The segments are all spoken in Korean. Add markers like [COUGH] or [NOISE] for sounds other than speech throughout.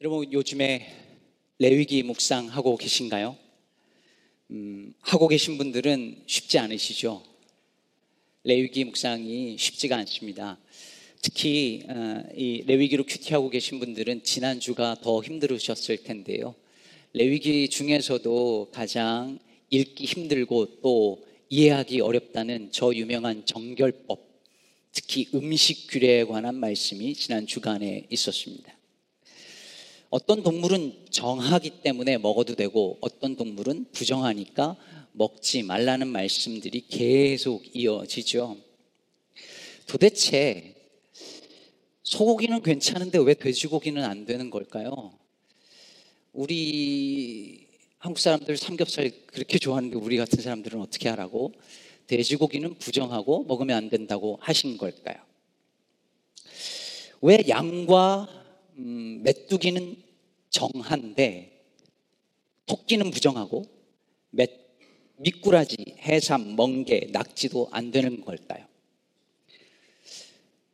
여러분 요즘에 레위기 묵상하고 계신가요? 음, 하고 계신 분들은 쉽지 않으시죠? 레위기 묵상이 쉽지가 않습니다. 특히 어, 이 레위기로 큐티하고 계신 분들은 지난 주가 더 힘들으셨을 텐데요. 레위기 중에서도 가장 읽기 힘들고 또 이해하기 어렵다는 저 유명한 정결법, 특히 음식 규례에 관한 말씀이 지난 주간에 있었습니다. 어떤 동물은 정하기 때문에 먹어도 되고 어떤 동물은 부정하니까 먹지 말라는 말씀들이 계속 이어지죠. 도대체 소고기는 괜찮은데 왜 돼지고기는 안 되는 걸까요? 우리 한국 사람들 삼겹살 그렇게 좋아하는데 우리 같은 사람들은 어떻게 하라고? 돼지고기는 부정하고 먹으면 안 된다고 하신 걸까요? 왜 양과 음, 메뚜기는 정한데 토끼는 부정하고 멧, 미꾸라지, 해삼, 멍게, 낙지도 안 되는 걸까요?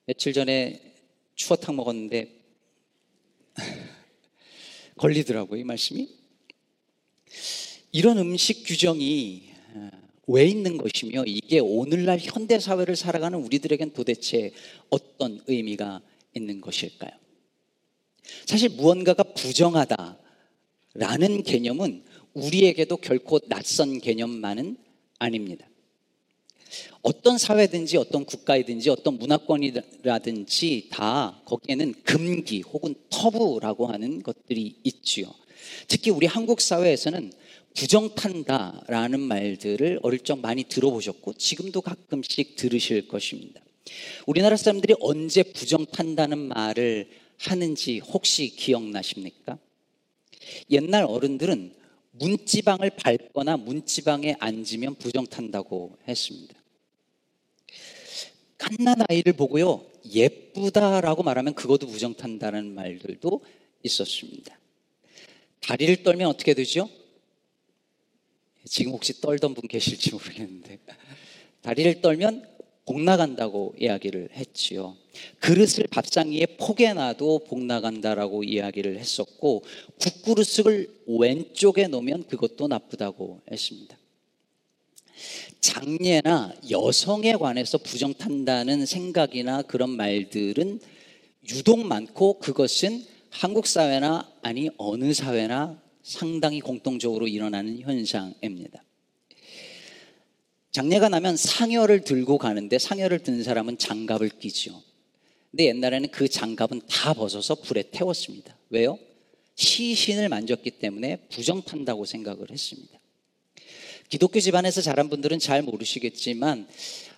며칠 전에 추어탕 먹었는데 [LAUGHS] 걸리더라고요, 이 말씀이. 이런 음식 규정이 어, 왜 있는 것이며 이게 오늘날 현대 사회를 살아가는 우리들에겐 도대체 어떤 의미가 있는 것일까요? 사실 무언가가 부정하다라는 개념은 우리에게도 결코 낯선 개념만은 아닙니다. 어떤 사회든지 어떤 국가이든지 어떤 문화권이라든지 다 거기에는 금기 혹은 터부라고 하는 것들이 있지요. 특히 우리 한국 사회에서는 부정탄다라는 말들을 어릴 적 많이 들어보셨고 지금도 가끔씩 들으실 것입니다. 우리나라 사람들이 언제 부정탄다는 말을 하는지 혹시 기억나십니까? 옛날 어른들은 문지방을 밟거나 문지방에 앉으면 부정 탄다고 했습니다. 갓난 아이를 보고요, 예쁘다라고 말하면 그것도 부정 탄다는 말들도 있었습니다. 다리를 떨면 어떻게 되죠? 지금 혹시 떨던 분 계실지 모르겠는데, 다리를 떨면 복 나간다고 이야기를 했지요. 그릇을 밥상 위에 포개놔도 복 나간다라고 이야기를 했었고 국그릇을 왼쪽에 놓으면 그것도 나쁘다고 했습니다. 장례나 여성에 관해서 부정탄다는 생각이나 그런 말들은 유독 많고 그것은 한국 사회나 아니 어느 사회나 상당히 공통적으로 일어나는 현상입니다. 장례가 나면 상여를 들고 가는데 상여를 든 사람은 장갑을 끼죠. 근데 옛날에는 그 장갑은 다 벗어서 불에 태웠습니다. 왜요? 시신을 만졌기 때문에 부정탄다고 생각을 했습니다. 기독교 집안에서 자란 분들은 잘 모르시겠지만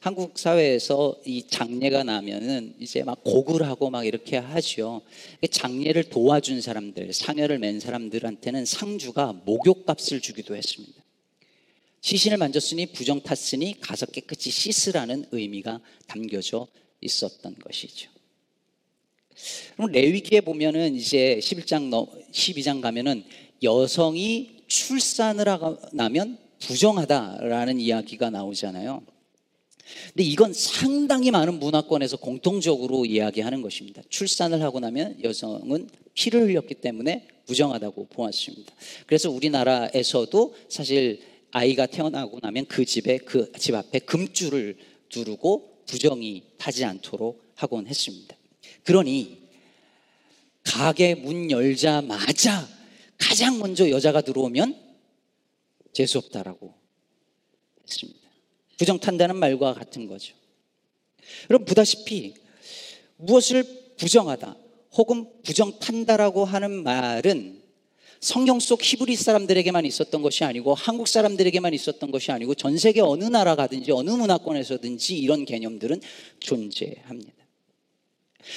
한국 사회에서 이 장례가 나면은 이제 막 곡을 하고 막 이렇게 하죠. 장례를 도와준 사람들, 상여를 맨 사람들한테는 상주가 목욕값을 주기도 했습니다. 시신을 만졌으니 부정 탔으니 가서 깨끗이 씻으라는 의미가 담겨져 있었던 것이죠. 그럼 레위기에 보면은 이제 11장 12장 가면은 여성이 출산을 하고 나면 부정하다라는 이야기가 나오잖아요. 근데 이건 상당히 많은 문화권에서 공통적으로 이야기하는 것입니다. 출산을 하고 나면 여성은 피를 흘렸기 때문에 부정하다고 보았습니다. 그래서 우리나라에서도 사실 아이가 태어나고 나면 그 집에 그 집 앞에 금줄을 두르고 부정이 타지 않도록 하곤 했습니다. 그러니 가게 문 열자마자 가장 먼저 여자가 들어오면 재수 없다라고 했습니다. 부정 탄다는 말과 같은 거죠. 여러분 보다시피 무엇을 부정하다 혹은 부정 탄다라고 하는 말은 성경 속 히브리 사람들에게만 있었던 것이 아니고 한국 사람들에게만 있었던 것이 아니고 전 세계 어느 나라 가든지 어느 문화권에서든지 이런 개념들은 존재합니다.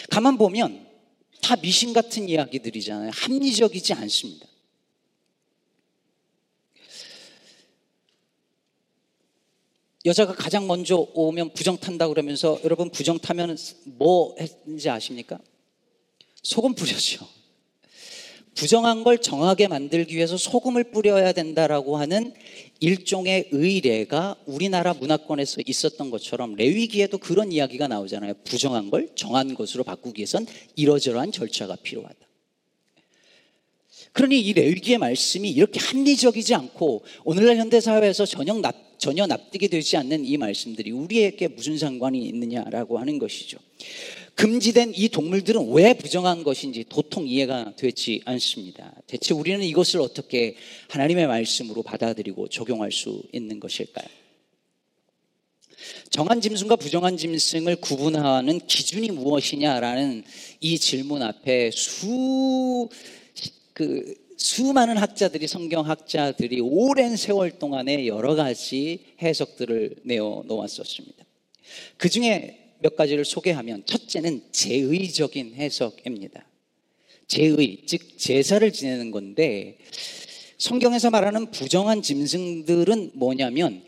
가만 보면 다 미신 같은 이야기들이잖아요. 합리적이지 않습니다. 여자가 가장 먼저 오면 부정 탄다 그러면서 여러분 부정 타면 뭐 했는지 아십니까? 소금 뿌렸죠. 부정한 걸 정하게 만들기 위해서 소금을 뿌려야 된다라고 하는 일종의 의례가 우리나라 문화권에서 있었던 것처럼 레위기에도 그런 이야기가 나오잖아요. 부정한 걸 정한 것으로 바꾸기 위해선 이러저러한 절차가 필요하다. 그러니 이 레위기의 말씀이 이렇게 합리적이지 않고 오늘날 현대 사회에서 전혀 납, 전혀 납득이 되지 않는 이 말씀들이 우리에게 무슨 상관이 있느냐라고 하는 것이죠. 금지된 이 동물들은 왜 부정한 것인지 도통 이해가 되지 않습니다. 대체 우리는 이것을 어떻게 하나님의 말씀으로 받아들이고 적용할 수 있는 것일까요? 정한 짐승과 부정한 짐승을 구분하는 기준이 무엇이냐라는 이 질문 앞에 수, 그, 수많은 학자들이, 성경학자들이 오랜 세월 동안에 여러 가지 해석들을 내어 놓았었습니다. 그 중에 몇 가지를 소개하면 첫째는 제의적인 해석입니다. 제의, 즉 제사를 지내는 건데 성경에서 말하는 부정한 짐승들은 뭐냐면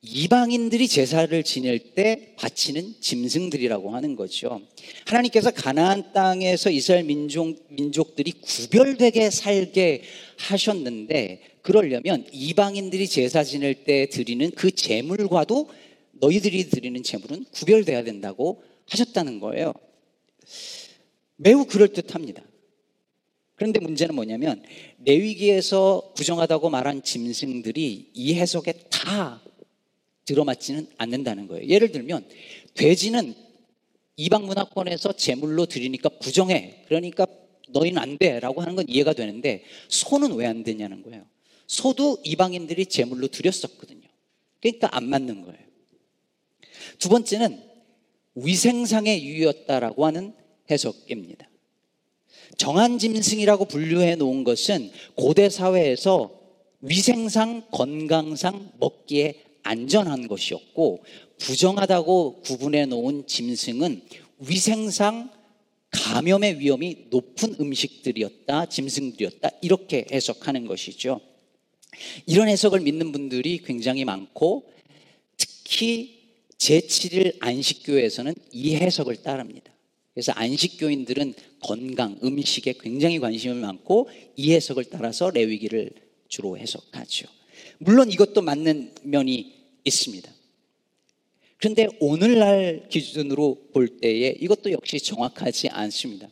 이방인들이 제사를 지낼 때 바치는 짐승들이라고 하는 거죠. 하나님께서 가나안 땅에서 이스라엘 민족, 민족들이 구별되게 살게 하셨는데 그러려면 이방인들이 제사 지낼 때 드리는 그 제물과도 너희들이 드리는 제물은 구별돼야 된다고 하셨다는 거예요. 매우 그럴듯합니다. 그런데 문제는 뭐냐면 레위기에서 부정하다고 말한 짐승들이 이 해석에 다 들어맞지는 않는다는 거예요. 예를 들면 돼지는 이방 문화권에서 제물로 드리니까 부정해. 그러니까 너희는 안 돼라고 하는 건 이해가 되는데 소는 왜 안 되냐는 거예요. 소도 이방인들이 제물로 드렸었거든요. 그러니까 안 맞는 거예요. 두 번째는 위생상의 이유였다라고 하는 해석입니다. 정한 짐승이라고 분류해 놓은 것은 고대 사회에서 위생상, 건강상 먹기에 안전한 것이었고 부정하다고 구분해 놓은 짐승은 위생상 감염의 위험이 높은 음식들이었다, 짐승들이었다, 이렇게 해석하는 것이죠. 이런 해석을 믿는 분들이 굉장히 많고 특히 제7일 안식교에서는 이 해석을 따릅니다. 그래서 안식교인들은 건강, 음식에 굉장히 관심이 많고 이 해석을 따라서 레위기를 주로 해석하죠. 물론 이것도 맞는 면이 있습니다. 그런데 오늘날 기준으로 볼 때에 이것도 역시 정확하지 않습니다.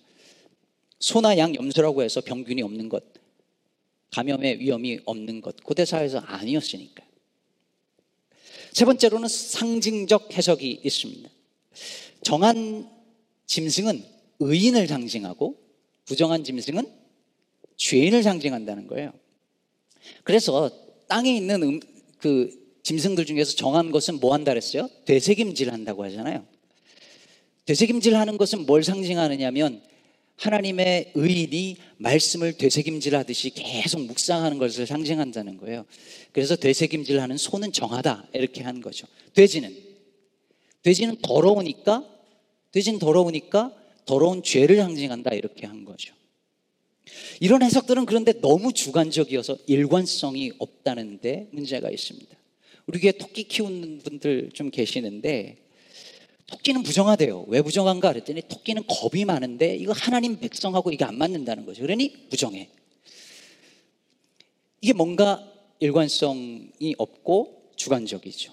소나 양 염소라고 해서 병균이 없는 것, 감염의 위험이 없는 것, 고대 사회에서 아니었으니까. 세 번째로는 상징적 해석이 있습니다. 정한 짐승은 의인을 상징하고 부정한 짐승은 죄인을 상징한다는 거예요. 그래서 땅에 있는 음, 그 짐승들 중에서 정한 것은 뭐 한다 그랬어요? 되새김질 한다고 하잖아요. 되새김질 하는 것은 뭘 상징하느냐면 하나님의 의인이 말씀을 되새김질 하듯이 계속 묵상하는 것을 상징한다는 거예요. 그래서 되새김질 하는 소는 정하다. 이렇게 하는 거죠. 돼지는. 돼지는 더러우니까, 돼지는 더러우니까 더러운 죄를 상징한다. 이렇게 한 거죠. 이런 해석들은 그런데 너무 주관적이어서 일관성이 없다는데 문제가 있습니다. 우리 교회 토끼 키우는 분들 좀 계시는데 토끼는 부정하대요. 왜 부정한가 그랬더니 토끼는 겁이 많은데 이거 하나님 백성하고 이게 안 맞는다는 거죠. 그러니 부정해. 이게 뭔가 일관성이 없고 주관적이죠.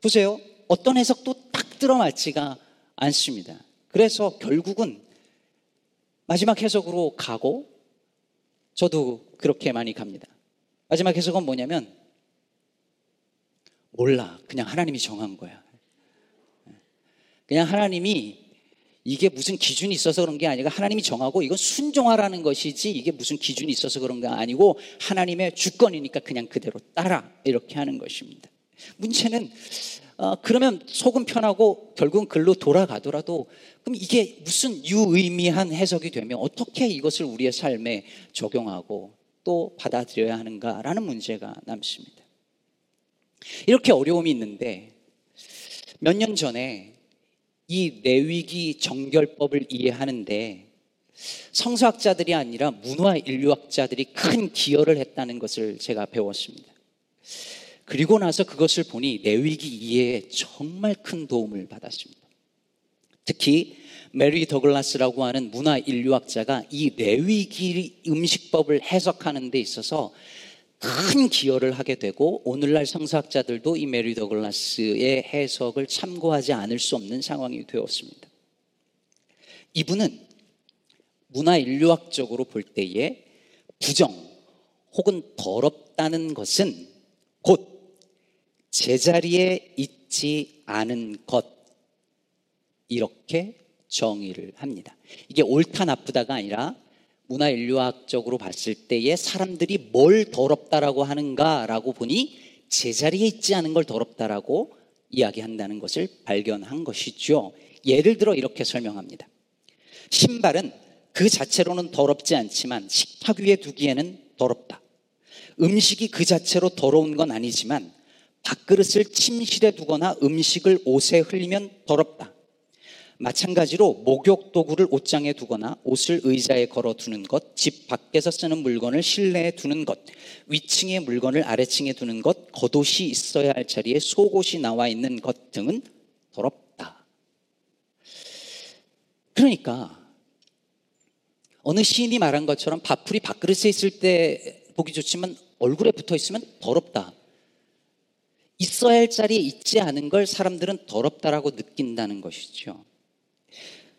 보세요. 어떤 해석도 딱 들어맞지가 않습니다. 그래서 결국은 마지막 해석으로 가고 저도 그렇게 많이 갑니다. 마지막 해석은 뭐냐면 몰라. 그냥 하나님이 정한 거야. 그냥 하나님이 이게 무슨 기준이 있어서 그런 게 아니라 하나님이 정하고 이건 순종하라는 것이지 이게 무슨 기준이 있어서 그런 게 아니고 하나님의 주권이니까 그냥 그대로 따라 이렇게 하는 것입니다. 문제는 어, 그러면 속은 편하고 결국은 글로 돌아가더라도 그럼 이게 무슨 유의미한 해석이 되면 어떻게 이것을 우리의 삶에 적용하고 또 받아들여야 하는가라는 문제가 남습니다. 이렇게 어려움이 있는데 몇 년 전에 이 내위기 정결법을 이해하는데 성서학자들이 아니라 문화 인류학자들이 큰 기여를 했다는 것을 제가 배웠습니다. 그리고 나서 그것을 보니 내위기 이해에 정말 큰 도움을 받았습니다. 특히 메리 더글라스라고 하는 문화 인류학자가 이 레위기 음식법을 해석하는 데 있어서 큰 기여를 하게 되고 오늘날 성서학자들도 이 메리 더글라스의 해석을 참고하지 않을 수 없는 상황이 되었습니다. 이분은 문화 인류학적으로 볼 때에 부정 혹은 더럽다는 것은 곧 제자리에 있지 않은 것 이렇게 정의를 합니다. 이게 옳다 나쁘다가 아니라 문화인류학적으로 봤을 때에 사람들이 뭘 더럽다라고 하는가라고 보니 제자리에 있지 않은 걸 더럽다라고 이야기한다는 것을 발견한 것이죠. 예를 들어 이렇게 설명합니다. 신발은 그 자체로는 더럽지 않지만 식탁 위에 두기에는 더럽다. 음식이 그 자체로 더러운 건 아니지만 밥그릇을 침실에 두거나 음식을 옷에 흘리면 더럽다. 마찬가지로 목욕 도구를 옷장에 두거나 옷을 의자에 걸어 두는 것, 집 밖에서 쓰는 물건을 실내에 두는 것, 위층의 물건을 아래층에 두는 것, 겉옷이 있어야 할 자리에 속옷이 나와 있는 것 등은 더럽다. 그러니까 어느 시인이 말한 것처럼 밥풀이 밥그릇에 있을 때 보기 좋지만 얼굴에 붙어 있으면 더럽다. 있어야 할 자리에 있지 않은 걸 사람들은 더럽다라고 느낀다는 것이죠.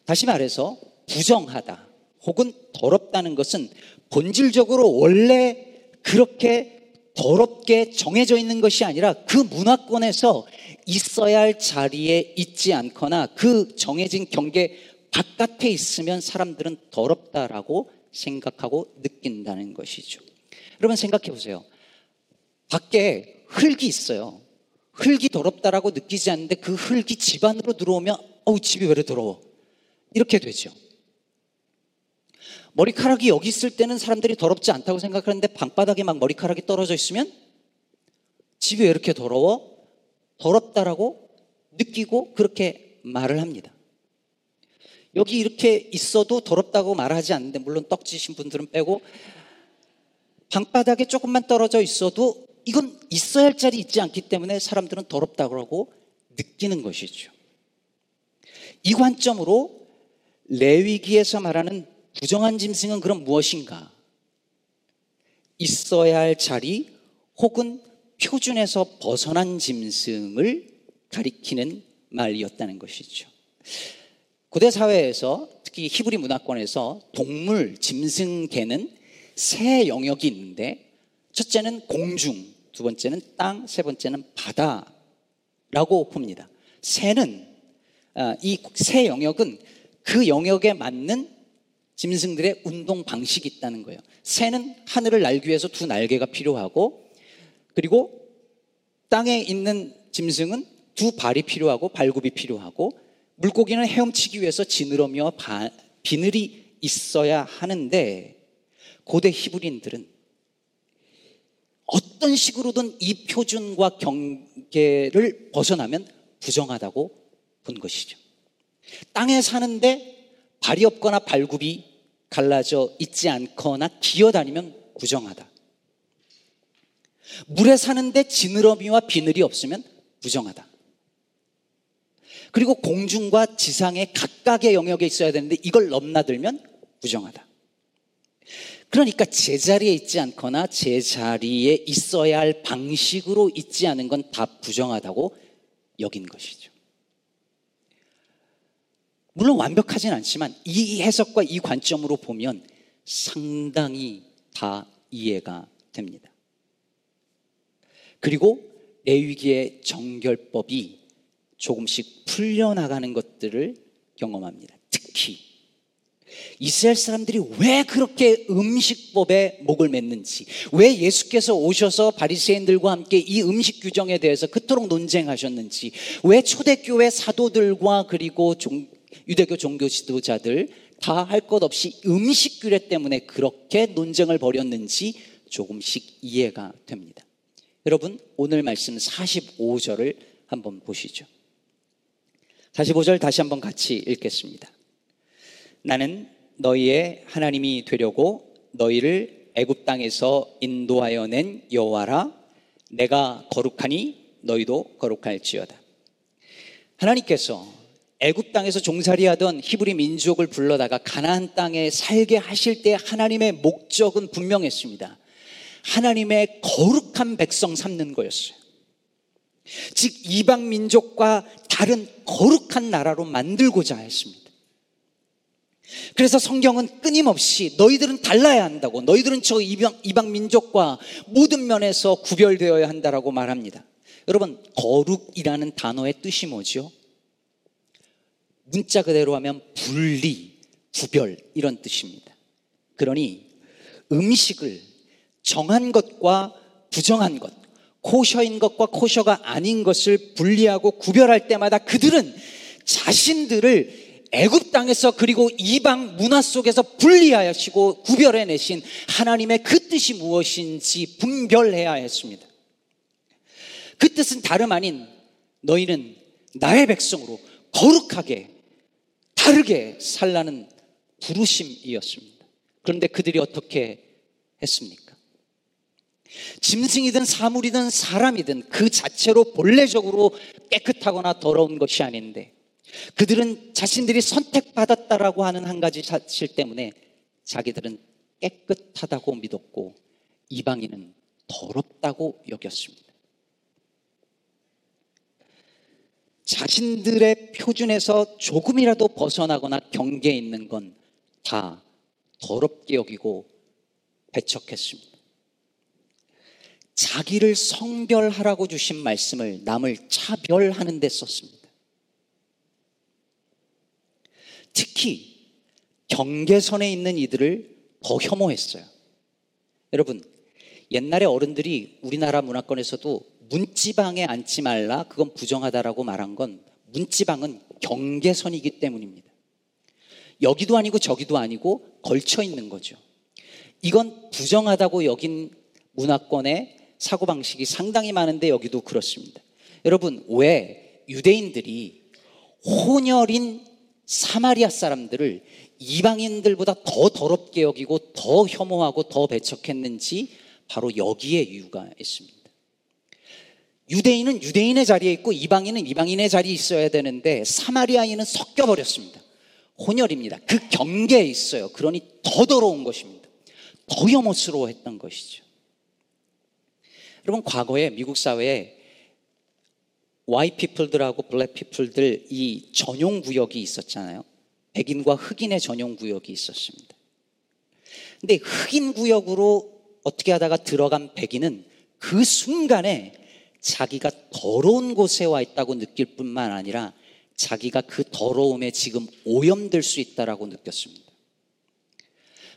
다시 말해서 부정하다 혹은 더럽다는 것은 본질적으로 원래 그렇게 더럽게 정해져 있는 것이 아니라 그 문화권에서 있어야 할 자리에 있지 않거나 그 정해진 경계 바깥에 있으면 사람들은 더럽다라고 생각하고 느낀다는 것이죠. 여러분 생각해 보세요. 밖에 흙이 있어요. 흙이 더럽다라고 느끼지 않는데 그 흙이 집 안으로 들어오면 어우 집이 왜 이렇게 더러워 이렇게 되죠. 머리카락이 여기 있을 때는 사람들이 더럽지 않다고 생각하는데 방바닥에 막 머리카락이 떨어져 있으면 집이 왜 이렇게 더러워? 더럽다라고 느끼고 그렇게 말을 합니다. 여기 이렇게 있어도 더럽다고 말하지 않는데 물론 떡지신 분들은 빼고 방바닥에 조금만 떨어져 있어도 이건 있어야 할 자리 있지 않기 때문에 사람들은 더럽다고 느끼는 것이죠. 이 관점으로 레위기에서 말하는 부정한 짐승은 그럼 무엇인가? 있어야 할 자리 혹은 표준에서 벗어난 짐승을 가리키는 말이었다는 것이죠. 고대 사회에서 특히 히브리 문화권에서 동물, 짐승, 개는 세 영역이 있는데 첫째는 공중, 두 번째는 땅, 세 번째는 바다라고 봅니다. 새는 아, 이 세 영역은 그 영역에 맞는 짐승들의 운동 방식이 있다는 거예요. 새는 하늘을 날기 위해서 두 날개가 필요하고 그리고 땅에 있는 짐승은 두 발이 필요하고 발굽이 필요하고 물고기는 헤엄치기 위해서 지느러미와 비늘이 있어야 하는데 고대 히브리인들은 어떤 식으로든 이 표준과 경계를 벗어나면 부정하다고 본 것이죠. 땅에 사는데 발이 없거나 발굽이 갈라져 있지 않거나 기어다니면 부정하다. 물에 사는데 지느러미와 비늘이 없으면 부정하다. 그리고 공중과 지상의 각각의 영역에 있어야 되는데 이걸 넘나들면 부정하다. 그러니까 제자리에 있지 않거나 제자리에 있어야 할 방식으로 있지 않은 건 다 부정하다고 여긴 것이죠. 물론 완벽하진 않지만 이 해석과 이 관점으로 보면 상당히 다 이해가 됩니다. 그리고 레위기의 정결법이 조금씩 풀려나가는 것들을 경험합니다. 특히 이스라엘 사람들이 왜 그렇게 음식법에 목을 맸는지, 왜 예수께서 오셔서 바리새인들과 함께 이 음식 규정에 대해서 그토록 논쟁하셨는지, 왜 초대교회 사도들과 그리고 종, 유대교 종교 지도자들 다 할 것 없이 음식 규례 때문에 그렇게 논쟁을 벌였는지 조금씩 이해가 됩니다. 여러분, 오늘 말씀 45절을 한번 보시죠. 45절 다시 한번 같이 읽겠습니다. 나는 너희의 하나님이 되려고 너희를 애굽 땅에서 인도하여 낸 여호와라 내가 거룩하니 너희도 거룩할지어다. 하나님께서 애굽 땅에서 종살이하던 히브리 민족을 불러다가 가나안 땅에 살게 하실 때 하나님의 목적은 분명했습니다. 하나님의 거룩한 백성 삼는 거였어요. 즉 이방 민족과 다른 거룩한 나라로 만들고자 했습니다. 그래서 성경은 끊임없이 너희들은 달라야 한다고 너희들은 저 이방, 이방 민족과 모든 면에서 구별되어야 한다라고 말합니다. 여러분 거룩이라는 단어의 뜻이 뭐죠? 문자 그대로 하면 분리, 구별 이런 뜻입니다. 그러니 음식을 정한 것과 부정한 것, 코셔인 것과 코셔가 아닌 것을 분리하고 구별할 때마다 그들은 자신들을 애굽 땅에서 그리고 이방 문화 속에서 분리하시고 구별해 내신 하나님의 그 뜻이 무엇인지 분별해야 했습니다. 그 뜻은 다름 아닌 너희는 나의 백성으로 거룩하게 다르게 살라는 부르심이었습니다. 그런데 그들이 어떻게 했습니까? 짐승이든 사물이든 사람이든 그 자체로 본래적으로 깨끗하거나 더러운 것이 아닌데 그들은 자신들이 선택받았다라고 하는 한 가지 사실 때문에 자기들은 깨끗하다고 믿었고 이방인은 더럽다고 여겼습니다. 자신들의 표준에서 조금이라도 벗어나거나 경계에 있는 건 다 더럽게 여기고 배척했습니다. 자기를 성별하라고 주신 말씀을 남을 차별하는 데 썼습니다. 특히 경계선에 있는 이들을 더 혐오했어요. 여러분, 옛날에 어른들이 우리나라 문화권에서도 문지방에 앉지 말라, 그건 부정하다라고 말한 건 문지방은 경계선이기 때문입니다. 여기도 아니고 저기도 아니고 걸쳐 있는 거죠. 이건 부정하다고 여긴 문화권의 사고방식이 상당히 많은데 여기도 그렇습니다. 여러분, 왜 유대인들이 혼혈인 사마리아 사람들을 이방인들보다 더 더럽게 여기고 더 혐오하고 더 배척했는지 바로 여기에 이유가 있습니다. 유대인은 유대인의 자리에 있고 이방인은 이방인의 자리에 있어야 되는데 사마리아인은 섞여 버렸습니다. 혼혈입니다. 그 경계에 있어요. 그러니 더 더러운 것입니다. 더 혐오스러워했던 것이죠. 여러분 과거에 미국 사회에 와이 피플들하고 블랙 피플들 이 전용 구역이 있었잖아요. 백인과 흑인의 전용 구역이 있었습니다. 근데 흑인 구역으로 어떻게 하다가 들어간 백인은 그 순간에 자기가 더러운 곳에 와 있다고 느낄 뿐만 아니라 자기가 그 더러움에 지금 오염될 수 있다라고 느꼈습니다.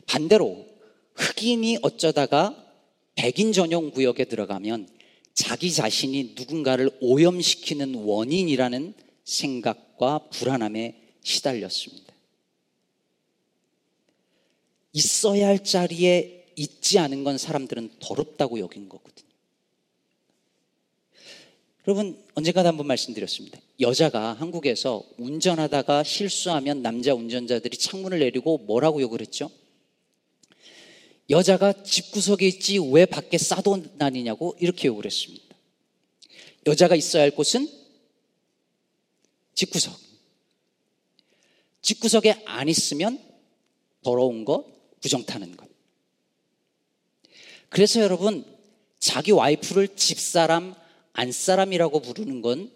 반대로 흑인이 어쩌다가 백인 전용 구역에 들어가면 자기 자신이 누군가를 오염시키는 원인이라는 생각과 불안함에 시달렸습니다. 있어야 할 자리에 있지 않은 건 사람들은 더럽다고 여긴 거거든요. 여러분, 언젠가도 한번 말씀드렸습니다. 여자가 한국에서 운전하다가 실수하면 남자 운전자들이 창문을 내리고 뭐라고 욕을 했죠? 여자가 집구석에 있지 왜 밖에 싸도 다니냐고 이렇게 욕을 했습니다. 여자가 있어야 할 곳은 집구석. 집구석에 안 있으면 더러운 것, 부정 타는 것. 그래서 여러분, 자기 와이프를 집사람, 안사람이라고 부르는 건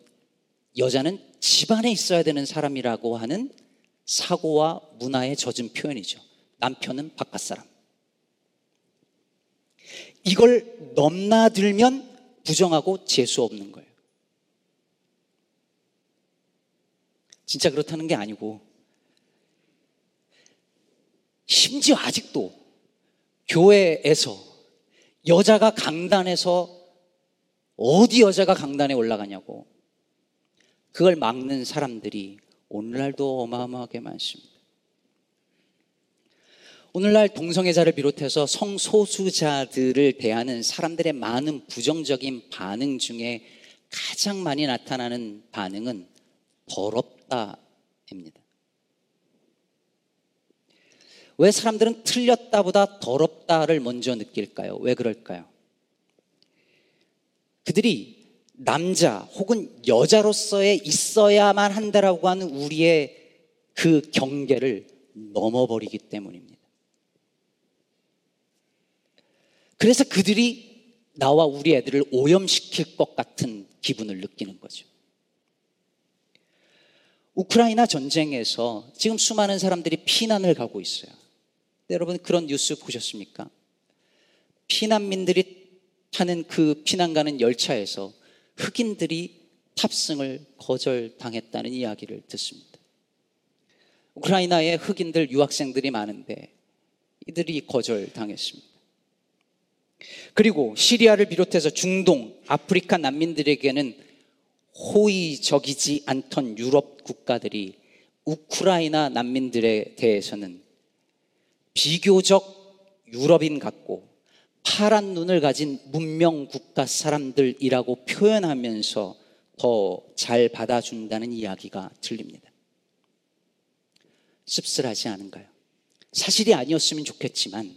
여자는 집안에 있어야 되는 사람이라고 하는 사고와 문화에 젖은 표현이죠. 남편은 바깥 사람. 이걸 넘나들면 부정하고 재수 없는 거예요. 진짜 그렇다는 게 아니고, 심지어 아직도 교회에서 여자가 강단에서 어디 여자가 강단에 올라가냐고 그걸 막는 사람들이 오늘날도 어마어마하게 많습니다. 오늘날 동성애자를 비롯해서 성소수자들을 대하는 사람들의 많은 부정적인 반응 중에 가장 많이 나타나는 반응은 더럽다입니다. 왜 사람들은 틀렸다보다 더럽다를 먼저 느낄까요? 왜 그럴까요? 그들이 남자 혹은 여자로서의 있어야만 한다라고 하는 우리의 그 경계를 넘어버리기 때문입니다. 그래서 그들이 나와 우리 애들을 오염시킬 것 같은 기분을 느끼는 거죠. 우크라이나 전쟁에서 지금 수많은 사람들이 피난을 가고 있어요. 여러분 그런 뉴스 보셨습니까? 피난민들이 타는 그 피난 가는 열차에서 흑인들이 탑승을 거절당했다는 이야기를 듣습니다. 우크라이나에 흑인들 유학생들이 많은데 이들이 거절당했습니다. 그리고 시리아를 비롯해서 중동, 아프리카 난민들에게는 호의적이지 않던 유럽 국가들이 우크라이나 난민들에 대해서는 비교적 유럽인 같고 파란 눈을 가진 문명 국가 사람들이라고 표현하면서 더 잘 받아준다는 이야기가 들립니다. 씁쓸하지 않은가요? 사실이 아니었으면 좋겠지만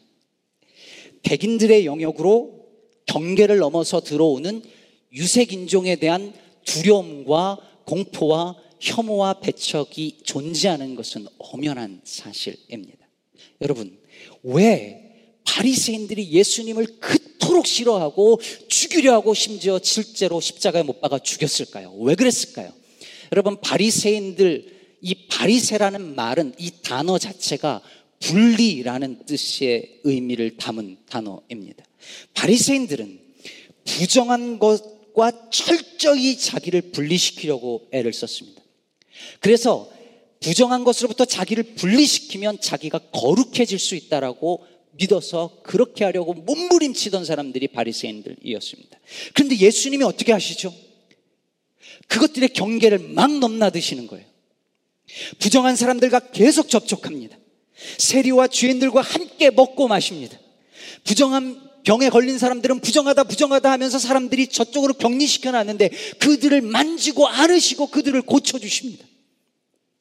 백인들의 영역으로 경계를 넘어서 들어오는 유색인종에 대한 두려움과 공포와 혐오와 배척이 존재하는 것은 엄연한 사실입니다. 여러분, 왜 바리새인들이 예수님을 그토록 싫어하고 죽이려 하고 심지어 실제로 십자가에 못 박아 죽였을까요? 왜 그랬을까요? 여러분, 바리새인들 이 바리새라는 말은 이 단어 자체가 분리라는 뜻의 의미를 담은 단어입니다. 바리새인들은 부정한 것과 철저히 자기를 분리시키려고 애를 썼습니다. 그래서 부정한 것으로부터 자기를 분리시키면 자기가 거룩해질 수 있다라고 믿어서 그렇게 하려고 몸부림치던 사람들이 바리새인들이었습니다. 그런데 예수님이 어떻게 하시죠? 그것들의 경계를 막 넘나드시는 거예요. 부정한 사람들과 계속 접촉합니다. 세리와 주인들과 함께 먹고 마십니다. 부정한 병에 걸린 사람들은 부정하다 부정하다 하면서 사람들이 저쪽으로 격리시켜 놨는데 그들을 만지고 안으시고 그들을 고쳐 주십니다.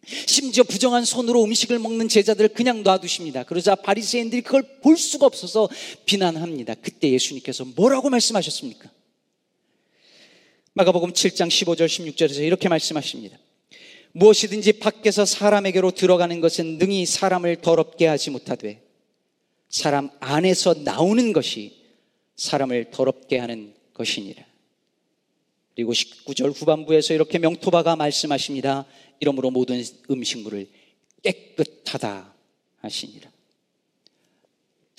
심지어 부정한 손으로 음식을 먹는 제자들을 그냥 놔두십니다. 그러자 바리새인들이 그걸 볼 수가 없어서 비난합니다. 그때 예수님께서 뭐라고 말씀하셨습니까? 마가복음 7장 15절 16절에서 이렇게 말씀하십니다. 무엇이든지 밖에서 사람에게로 들어가는 것은 능히 사람을 더럽게 하지 못하되 사람 안에서 나오는 것이 사람을 더럽게 하는 것이니라. 그리고 19절 후반부에서 이렇게 명토바가 말씀하십니다. 이러므로 모든 음식물을 깨끗하다 하시니라.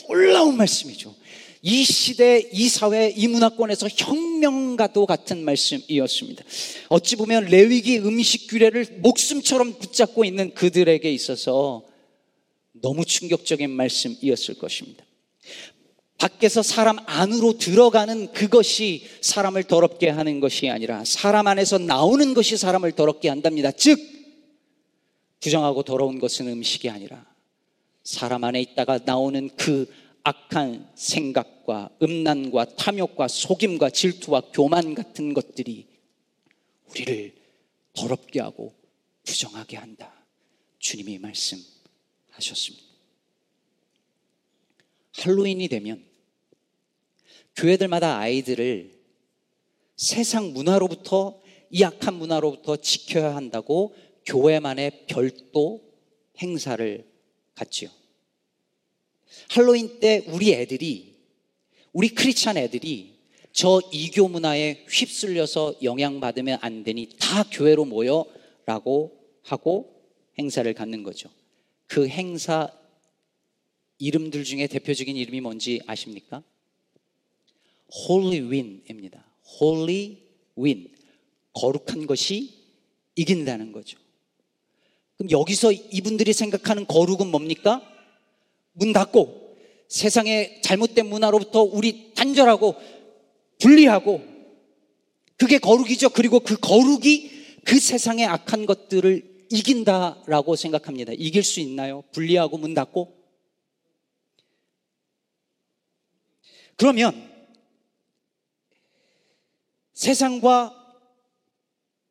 놀라운 말씀이죠. 이 시대, 이 사회, 이 문화권에서 혁명가도 같은 말씀이었습니다. 어찌 보면 레위기 음식 규례를 목숨처럼 붙잡고 있는 그들에게 있어서 너무 충격적인 말씀이었을 것입니다. 밖에서 사람 안으로 들어가는 그것이 사람을 더럽게 하는 것이 아니라 사람 안에서 나오는 것이 사람을 더럽게 한답니다. 즉, 부정하고 더러운 것은 음식이 아니라 사람 안에 있다가 나오는 그 악한 생각과 음란과 탐욕과 속임과 질투와 교만 같은 것들이 우리를 더럽게 하고 부정하게 한다. 주님이 말씀하셨습니다. 할로윈이 되면 교회들마다 아이들을 세상 문화로부터 이 악한 문화로부터 지켜야 한다고 교회만의 별도 행사를 갖지요. 할로윈 때 우리 애들이 우리 크리스찬 애들이 저 이교 문화에 휩쓸려서 영향받으면 안 되니 다 교회로 모여라고 하고 행사를 갖는 거죠. 그 행사 이름들 중에 대표적인 이름이 뭔지 아십니까? Holy Win입니다. Holy Win. 거룩한 것이 이긴다는 거죠. 그럼 여기서 이분들이 생각하는 거룩은 뭡니까? 문 닫고 세상의 잘못된 문화로부터 우리 단절하고 분리하고 그게 거룩이죠. 그리고 그 거룩이 그 세상의 악한 것들을 이긴다라고 생각합니다. 이길 수 있나요? 분리하고 문 닫고? 그러면 세상과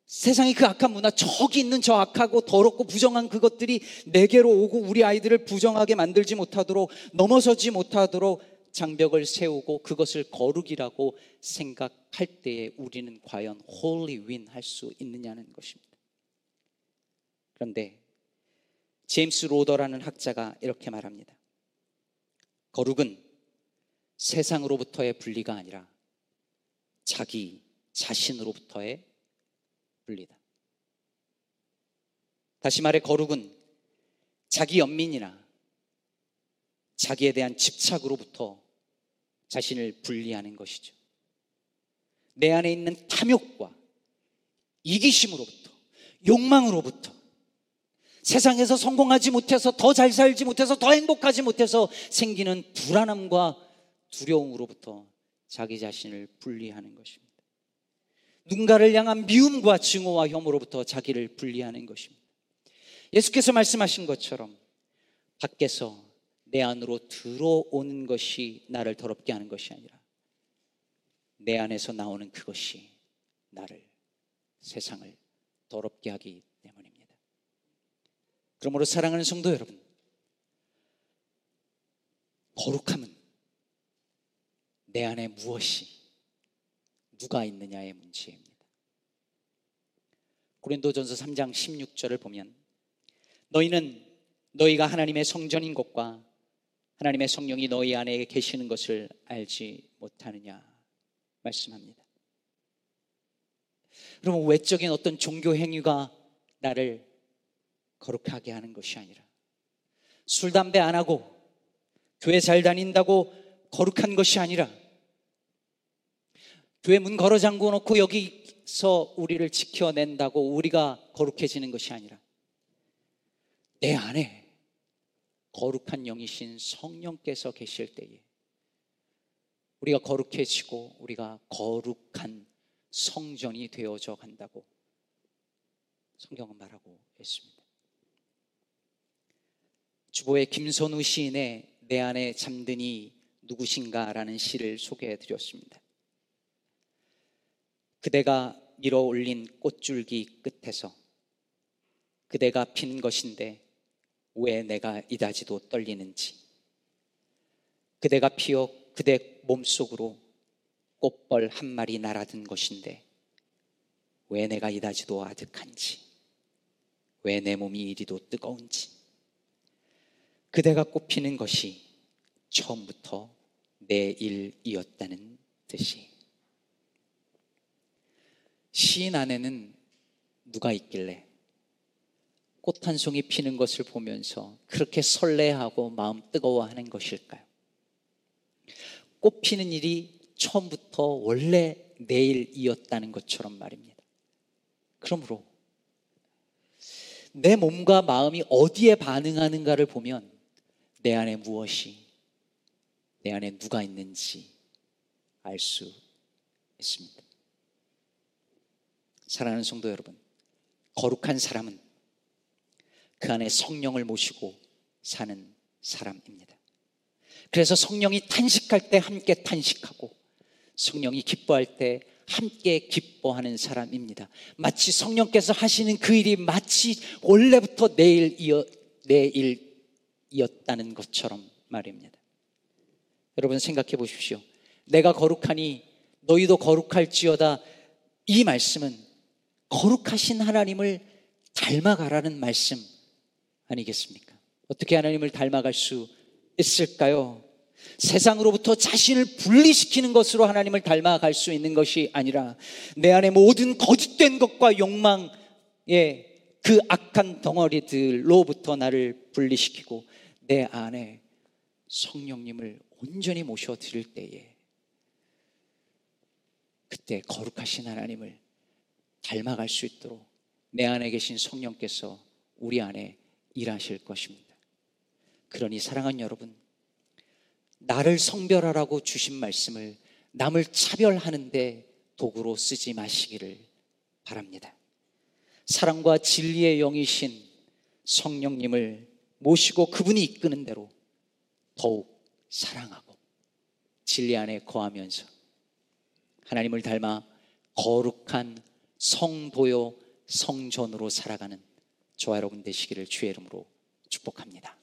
세상의 그 악한 문화, 저기 있는 저 악하고 더럽고 부정한 그것들이 내게로 오고 우리 아이들을 부정하게 만들지 못하도록 넘어서지 못하도록 장벽을 세우고 그것을 거룩이라고 생각할 때에 우리는 과연 holy win 할 수 있느냐는 것입니다. 그런데 제임스 로더라는 학자가 이렇게 말합니다. 거룩은 세상으로부터의 분리가 아니라 자기 자신으로부터의 분리다. 다시 말해 거룩은 자기 연민이나 자기에 대한 집착으로부터 자신을 분리하는 것이죠. 내 안에 있는 탐욕과 이기심으로부터, 욕망으로부터, 세상에서 성공하지 못해서 더 잘 살지 못해서 더 행복하지 못해서 생기는 불안함과 두려움으로부터 자기 자신을 분리하는 것입니다. 누군가를 향한 미움과 증오와 혐오로부터 자기를 분리하는 것입니다. 예수께서 말씀하신 것처럼 밖에서 내 안으로 들어오는 것이 나를 더럽게 하는 것이 아니라 내 안에서 나오는 그것이 나를 세상을 더럽게 하기 때문입니다. 그러므로 사랑하는 성도 여러분, 거룩함은 내 안에 무엇이 누가 있느냐의 문제입니다. 고린도전서 3장 16절을 보면 너희는 너희가 하나님의 성전인 것과 하나님의 성령이 너희 안에 계시는 것을 알지 못하느냐 말씀합니다. 그러면 외적인 어떤 종교 행위가 나를 거룩하게 하는 것이 아니라 술, 담배 안 하고 교회 잘 다닌다고 거룩한 것이 아니라 교회 문 걸어 잠궈 놓고 여기서 우리를 지켜낸다고 우리가 거룩해지는 것이 아니라 내 안에 거룩한 영이신 성령께서 계실 때에 우리가 거룩해지고 우리가 거룩한 성전이 되어져 간다고 성경은 말하고 있습니다. 주보의 김선우 시인의 내 안에 잠드니 누구신가라는 시를 소개해 드렸습니다. 그대가 밀어 올린 꽃줄기 끝에서 그대가 핀 것인데 왜 내가 이다지도 떨리는지. 그대가 피어 그대 몸속으로 꽃벌 한 마리 날아든 것인데 왜 내가 이다지도 아득한지. 왜 내 몸이 이리도 뜨거운지. 그대가 꽃피는 것이 처음부터 내 일이었다는 뜻이 시인 안에는 누가 있길래 꽃 한 송이 피는 것을 보면서 그렇게 설레하고 마음 뜨거워하는 것일까요? 꽃 피는 일이 처음부터 원래 내일이었다는 것처럼 말입니다. 그러므로 내 몸과 마음이 어디에 반응하는가를 보면 내 안에 무엇이, 내 안에 누가 있는지 알 수 있습니다. 사랑하는 성도 여러분, 거룩한 사람은 그 안에 성령을 모시고 사는 사람입니다. 그래서 성령이 탄식할 때 함께 탄식하고 성령이 기뻐할 때 함께 기뻐하는 사람입니다. 마치 성령께서 하시는 그 일이 마치 원래부터 내일이었, 내일이었다는 것처럼 말입니다. 여러분 생각해 보십시오. 내가 거룩하니 너희도 거룩할지어다. 이 말씀은 거룩하신 하나님을 닮아가라는 말씀 아니겠습니까? 어떻게 하나님을 닮아갈 수 있을까요? 세상으로부터 자신을 분리시키는 것으로 하나님을 닮아갈 수 있는 것이 아니라 내 안에 모든 거짓된 것과 욕망의 그 악한 덩어리들로부터 나를 분리시키고 내 안에 성령님을 온전히 모셔 드릴 때에 그때 거룩하신 하나님을 닮아갈 수 있도록 내 안에 계신 성령께서 우리 안에 일하실 것입니다. 그러니 사랑하는 여러분, 나를 성별하라고 주신 말씀을 남을 차별하는데 도구로 쓰지 마시기를 바랍니다. 사랑과 진리의 영이신 성령님을 모시고 그분이 이끄는 대로 더욱 사랑하고 진리 안에 거하면서 하나님을 닮아 거룩한 성도요 성전으로 살아가는 저와 여러분 되시기를 주의 이름으로 축복합니다.